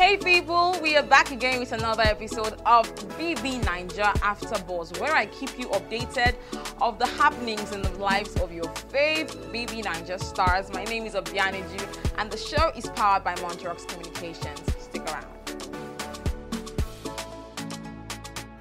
Hey people, we are back again with another episode of BB Naija After Buzz, where I keep you updated of the happenings in the lives of your fave BB Naija stars. My name is Obianiju, and the show is powered by Montrox Communications. Stick around.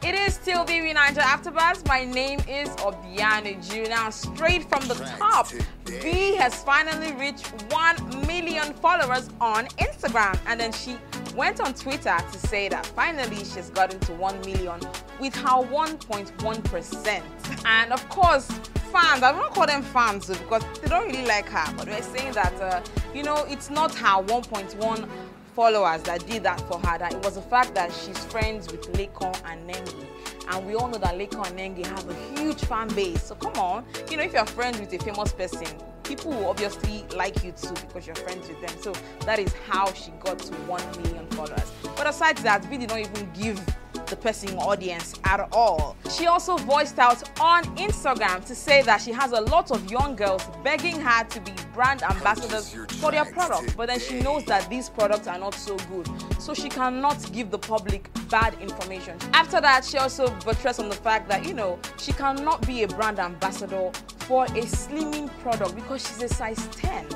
It is still BB Naija Afterbuzz. My name is Obianiju. Now, straight from the top, Vee has finally reached 1 million followers on Instagram. And then she went on Twitter to say that finally she's gotten to 1 million with her 1.1%. And of course, fans, I don't call them fans because they don't really like her, but they're saying that, uh, you know, it's not her 1.1 followers that did that for her, that it was the fact that she's friends with Laycon and Nengi. And we all know that Laycon and Nengi have a huge fan base. So come on, you know, if you're friends with a famous person, people will obviously like you too because you're friends with them. So that is how she got to 1 million followers. But aside that, we did not even give the person audience at all. She also voiced out on Instagram to say that she has a lot of young girls begging her to be brand ambassadors for their products, but then she knows that these products are not so good, so she cannot give the public bad information. After that, she also buttressed on the fact that, you know, she cannot be a brand ambassador for a slimming product because she's a size 10.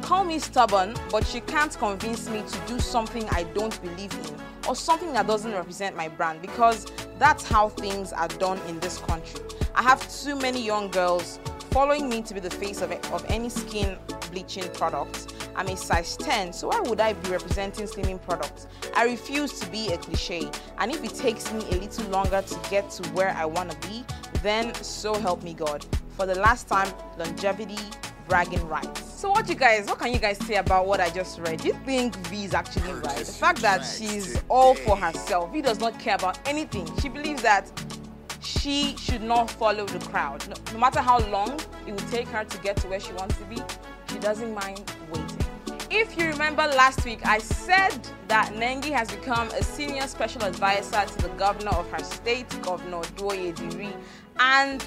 Call me stubborn, but she can't convince me to do something I don't believe in or something that doesn't represent my brand because that's how things are done in this country. I have too many young girls following me to be the face of, of any skin bleaching product. I'm a size 10, so why would I be representing slimming products? I refuse to be a cliche, and if it takes me a little longer to get to where I want to be, then so help me God. For the last time, longevity bragging rights. So what you guys, what can you guys say about what I just read? Do you think Vee is actually right? The fact that she's all for herself, Vee does not care about anything. She believes that she should not follow the crowd. No, no matter how long it will take her to get to where she wants to be, she doesn't mind waiting. If you remember last week, I said that Nengi has become a senior special advisor to the governor of her state, Governor Douye Diri, and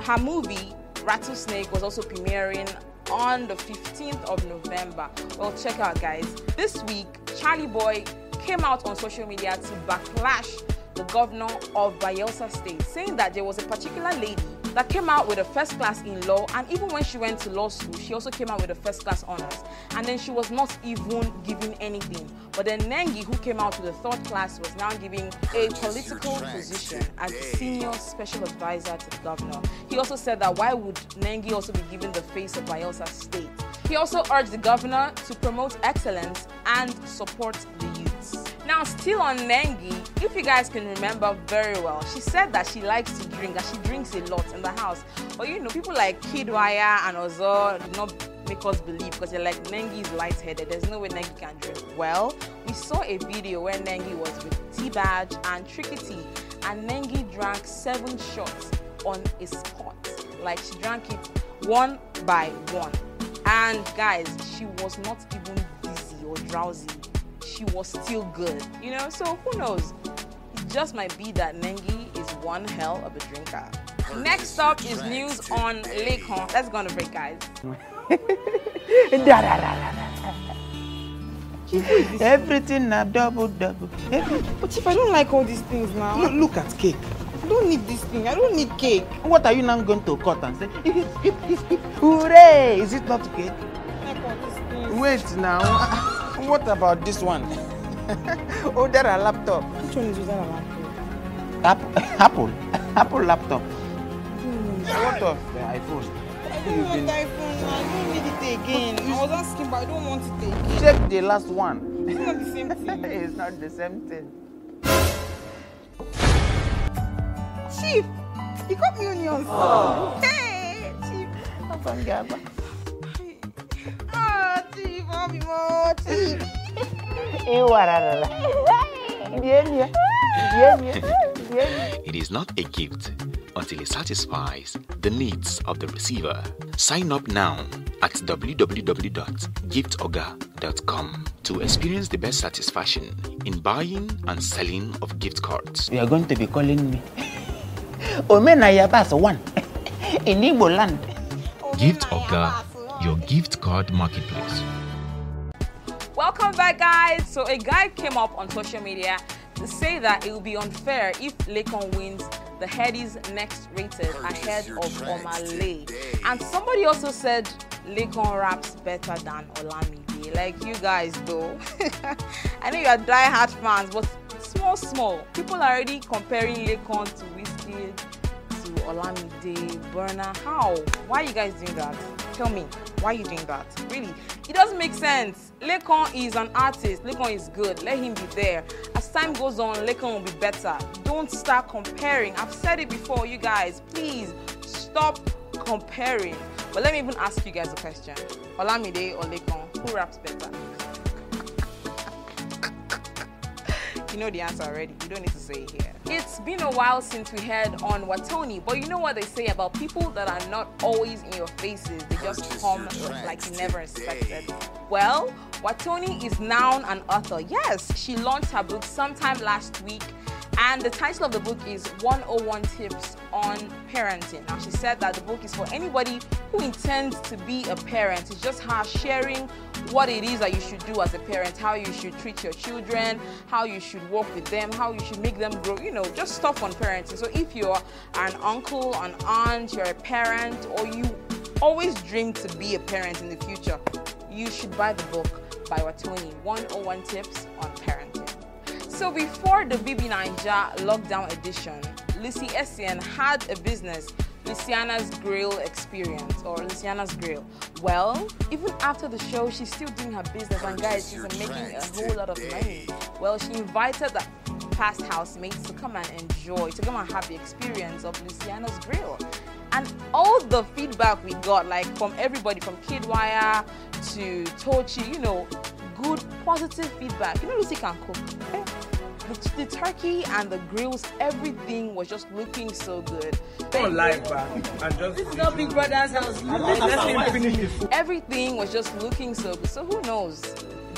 her movie Rattlesnake was also premiering on the 15th of November. Well, check out, guys. This week, Charlie Boy came out on social media to backlash the governor of Bayelsa State, saying that there was a particular lady that came out with a first class in law, and even when she went to law school, she also came out with a first class honors. And then she was not even given anything. But then Nengi, who came out with a third class, was now giving a political position as senior special advisor to the governor. He also said that why would Nengi also be given the face of Bayelsa State? He also urged the governor to promote excellence and support the youths. Now, still on Nengi, if you guys can remember very well, she said that she likes to drink, that she drinks a lot in the house. But you know, people like Kiddwaya and Ozo did not make us believe because they're like, Nengi is lightheaded. There's no way Nengi can drink. Well, we saw a video where Nengi was with T-Baj and Trikytee, and Nengi drank seven shots on a spot. Like she drank it one by one. And guys, she was not even dizzy or drowsy she was still good, you know? So who knows? It just might be that Nengi is one hell of a drinker. Next up is news on Laycon. Let's go on a break, guys. Everything na double double. Everything. But if I don't like all these things now, Look, look at cake. I don't need this thing. I don't need cake. What are you now going to cut and say? Hooray! Is it not cake? Like all these things. Wait now. What about this one? Oh, there a laptop. Which one is without a laptop? Apple, Apple, Apple laptop. Hmm. What of the iPhone? I don't want iPhone. I don't need it again. I was asking, but I don't want it again. Check the last one. It's not the same thing. it's not the same thing. Chief, you got me onions. Hey, Chief. Abangaba. Ah, Chief, more, Chief. It is not a gift until it satisfies the needs of the receiver. Sign up now at www.giftoga.com to experience the best satisfaction in buying and selling of gift cards. You are going to be calling me Omena Yabas one in Igbo land. Gift Oga, your gift card marketplace. Welcome guys. So a guy came up on social media to say that it would be unfair if Laycon wins the Headies next rated ahead of Omah Lay. And somebody also said Laycon raps better than Olamide. Like you guys though. I know you are die-hard fans, but small, small. People are already comparing Laycon to Whiskey, to Olamide, Burna. How? Why are you guys doing that? Tell me, why are you doing that? Really? It doesn't make sense. Laycon is an artist. Laycon is good. Let him be there. As time goes on, Laycon will be better. Don't start comparing. I've said it before, you guys. Please stop comparing. But let me even ask you guys a question. Olamide or Laycon, who raps better? You know the answer already. You don't need to say it here. It's been a while since we heard on Wathoni, but you know what they say about people that are not always in your faces. They just come like you never expected. Well, Wathoni is now an author. Yes, she launched her book sometime last week and the title of the book is 101 Tips on Parenting. Now, she said that the book is for anybody who intends to be a parent. It's just her sharing what it is that you should do as a parent, how you should treat your children, how you should work with them, how you should make them grow, you know, just stuff on parenting. So, if you're an uncle, an aunt, you're a parent, or you always dream to be a parent in the future, you should buy the book by Wathoni 101 Tips on Parenting. So before the BB Naija lockdown edition, Lucy Essien had a business, Luciana's Grill Experience or Luciana's Grill. Well, even after the show, she's still doing her business and guys, she's making a whole lot of money. Well, she invited the past housemates to come and enjoy, to come and have the experience of Luciana's Grill. And all the feedback we got, like from everybody, from Kiddwaya to Tochi, you know, good, positive feedback. You know, Lucy can cook. Okay? The, the, turkey and the grills, everything was just looking so good. Don't lie back and just. This is not Big Brother's house. Let him finish the food. Everything was just looking so good. So who knows?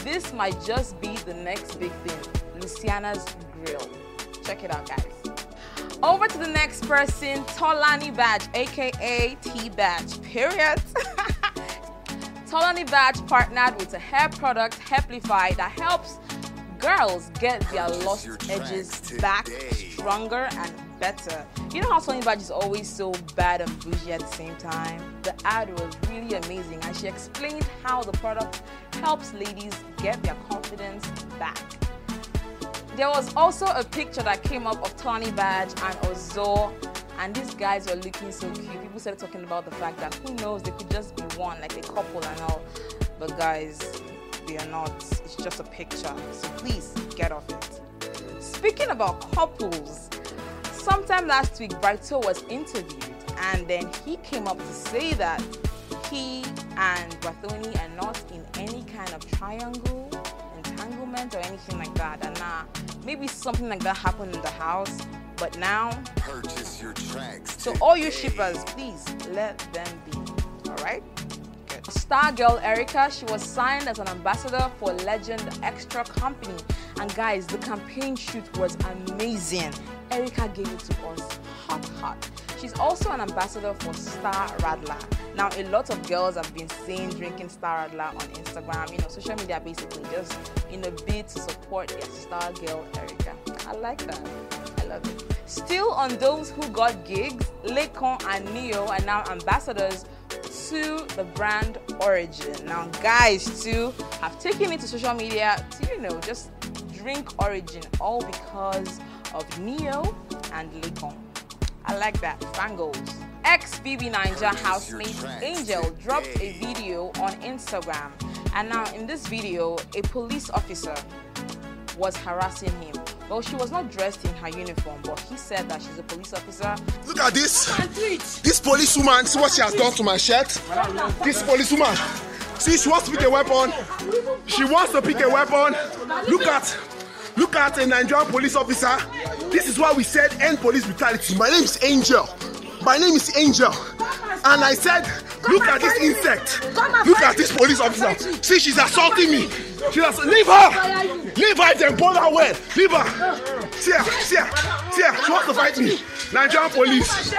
This might just be the next big thing. Luciana's Grill. Check it out, guys. Over to the next person, Tolani Baj, aka T Baj. Period. Tolani Baj partnered with a hair product, Hairplify, that helps girls get their lost edges back stronger and better. You know how Tolani Baj is always so bad and bougie at the same time? The ad was really amazing and she explained how the product helps ladies get their confidence back. There was also a picture that came up of Tony Badge and Ozo and these guys were looking so cute. People started talking about the fact that who knows, they could just be one, like a couple and all. But guys, they are not. It's just a picture. So please get off it. Speaking about couples, sometime last week, Brighto was interviewed, and then he came up to say that he and Wathoni are not in any kind of triangle, entanglement, or anything like that. And uh, maybe something like that happened in the house, but now. Purchase your tracks. So all you shippers, please let them be. All right. Star girl Erica, she was signed as an ambassador for Legend Extra Company. And guys, the campaign shoot was amazing. Erica gave it to us hot, hot. She's also an ambassador for Star Radler. Now, a lot of girls have been seen drinking Star Radler on Instagram, you know, social media basically, just in a bid to support their star girl Erica. I like that. I love it. Still on those who got gigs, Laycon and Neo are now ambassadors to the brand Origin. Now, guys, too, have taken it to social media to, you know, just drink Origin, all because of Neo and Laycon. I like that. Fangos. Ex BB Naija housemate Angel dropped a video on Instagram. And now, in this video, a police officer was harassing him. Well, she was not dressed in her uniform, but he said that she's a police officer. Look at this. This policewoman, see what she has done to my shirt? This policewoman. See, she wants to pick a weapon. She wants to pick a weapon. Look at, look at a Nigerian police officer. This is why we said end police brutality. My name is Angel. My name is Angel. And I said, look at this insect. Look at this police officer. See, she's assaulting me. She's ass- leave her. Leave her then ball her well. Leave her. See her, see her, see her. She wants to fight me. Nigerian police.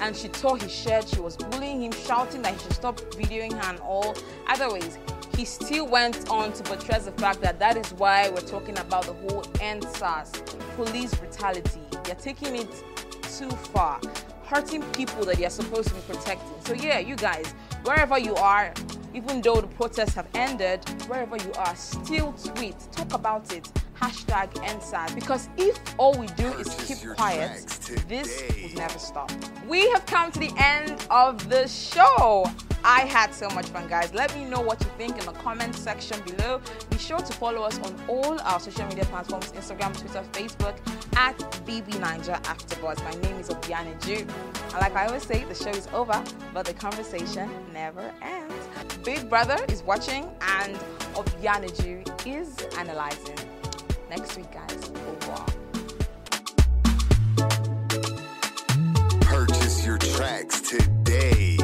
and she tore his shirt. She was bullying him, shouting that he should stop videoing her and all. Other ways, he still went on to buttress the fact that that is why we're talking about the whole EndSARS police brutality. They're taking it too far, hurting people that you're supposed to be protecting. So, yeah, you guys, wherever you are, even though the protests have ended, wherever you are, still tweet, talk about it. Hashtag EndSARS. Because if all we do is keep quiet, this will never stop. We have come to the end of the show. I had so much fun, guys. Let me know what you think in the comment section below. Be sure to follow us on all our social media platforms Instagram, Twitter, Facebook at BB Naija Afterbuzz. My name is Obianiju. And like I always say, the show is over, but the conversation never ends. Big Brother is watching, and Obiane Ju is analyzing. Next week, guys. Purchase your tracks today.